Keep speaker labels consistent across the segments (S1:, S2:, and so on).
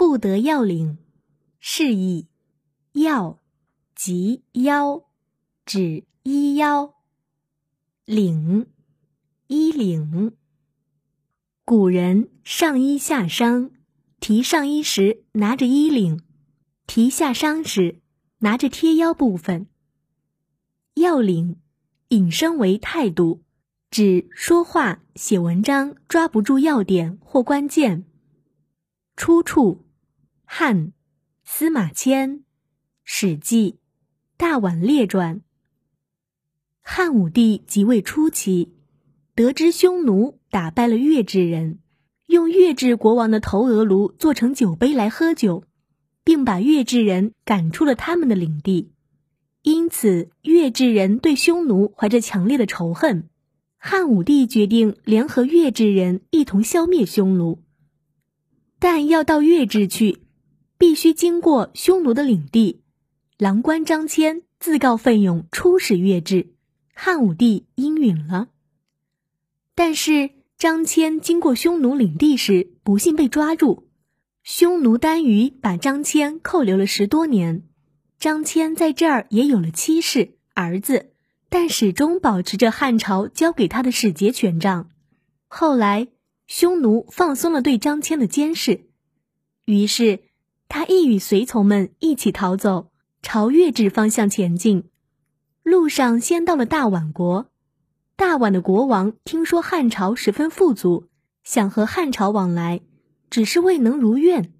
S1: 不得要领，是以要及腰，指衣腰。领，衣领。古人上衣下裳，提上衣时拿着衣领，提下裳时拿着贴腰部分。要领，引申为态度，指说话、写文章抓不住要点或关键。出处：汉司马迁《史记·大宛列传》。汉武帝即位初期，得知匈奴打败了月氏人，用月氏国王的头额颅做成酒杯来喝酒，并把月氏人赶出了他们的领地。因此，月氏人对匈奴怀着强烈的仇恨。汉武帝决定联合月氏人一同消灭匈奴，但要到月氏去，必须经过匈奴的领地。郎官张骞自告奋勇出使月氏。汉武帝应允了，但是张骞经过匈奴领地时，不幸被抓住。匈奴单于把张骞扣留了十多年，张骞在这儿也有了妻室、儿子，但始终保持着汉朝交给他的使节权杖。后来，匈奴放松了对张骞的监视，于是他亦与随从们一起逃走，朝月氏方向前进。路上先到了大宛国，大宛的国王听说汉朝十分富足，想和汉朝往来，只是未能如愿。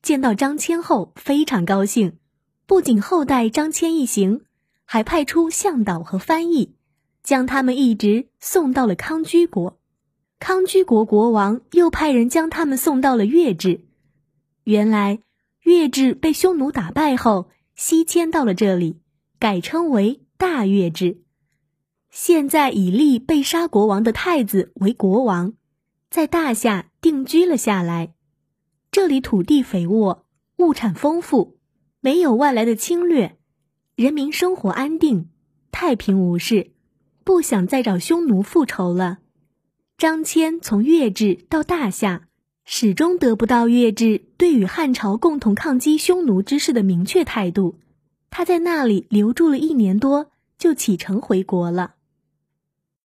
S1: 见到张骞后非常高兴，不仅厚待张骞一行，还派出向导和翻译，将他们一直送到了康居国。康居国国王又派人将他们送到了月氏。原来月氏被匈奴打败后西迁到了这里，改称为。大月氏，现在以立被杀国王的太子为国王，在大夏定居了下来。这里土地肥沃，物产丰富，没有外来的侵略，人民生活安定，太平无事，不想再找匈奴复仇了。张骞从月氏到大夏，始终得不到月氏对与汉朝共同抗击匈奴之事的明确态度。他在那里留住了一年多。就启程回国了。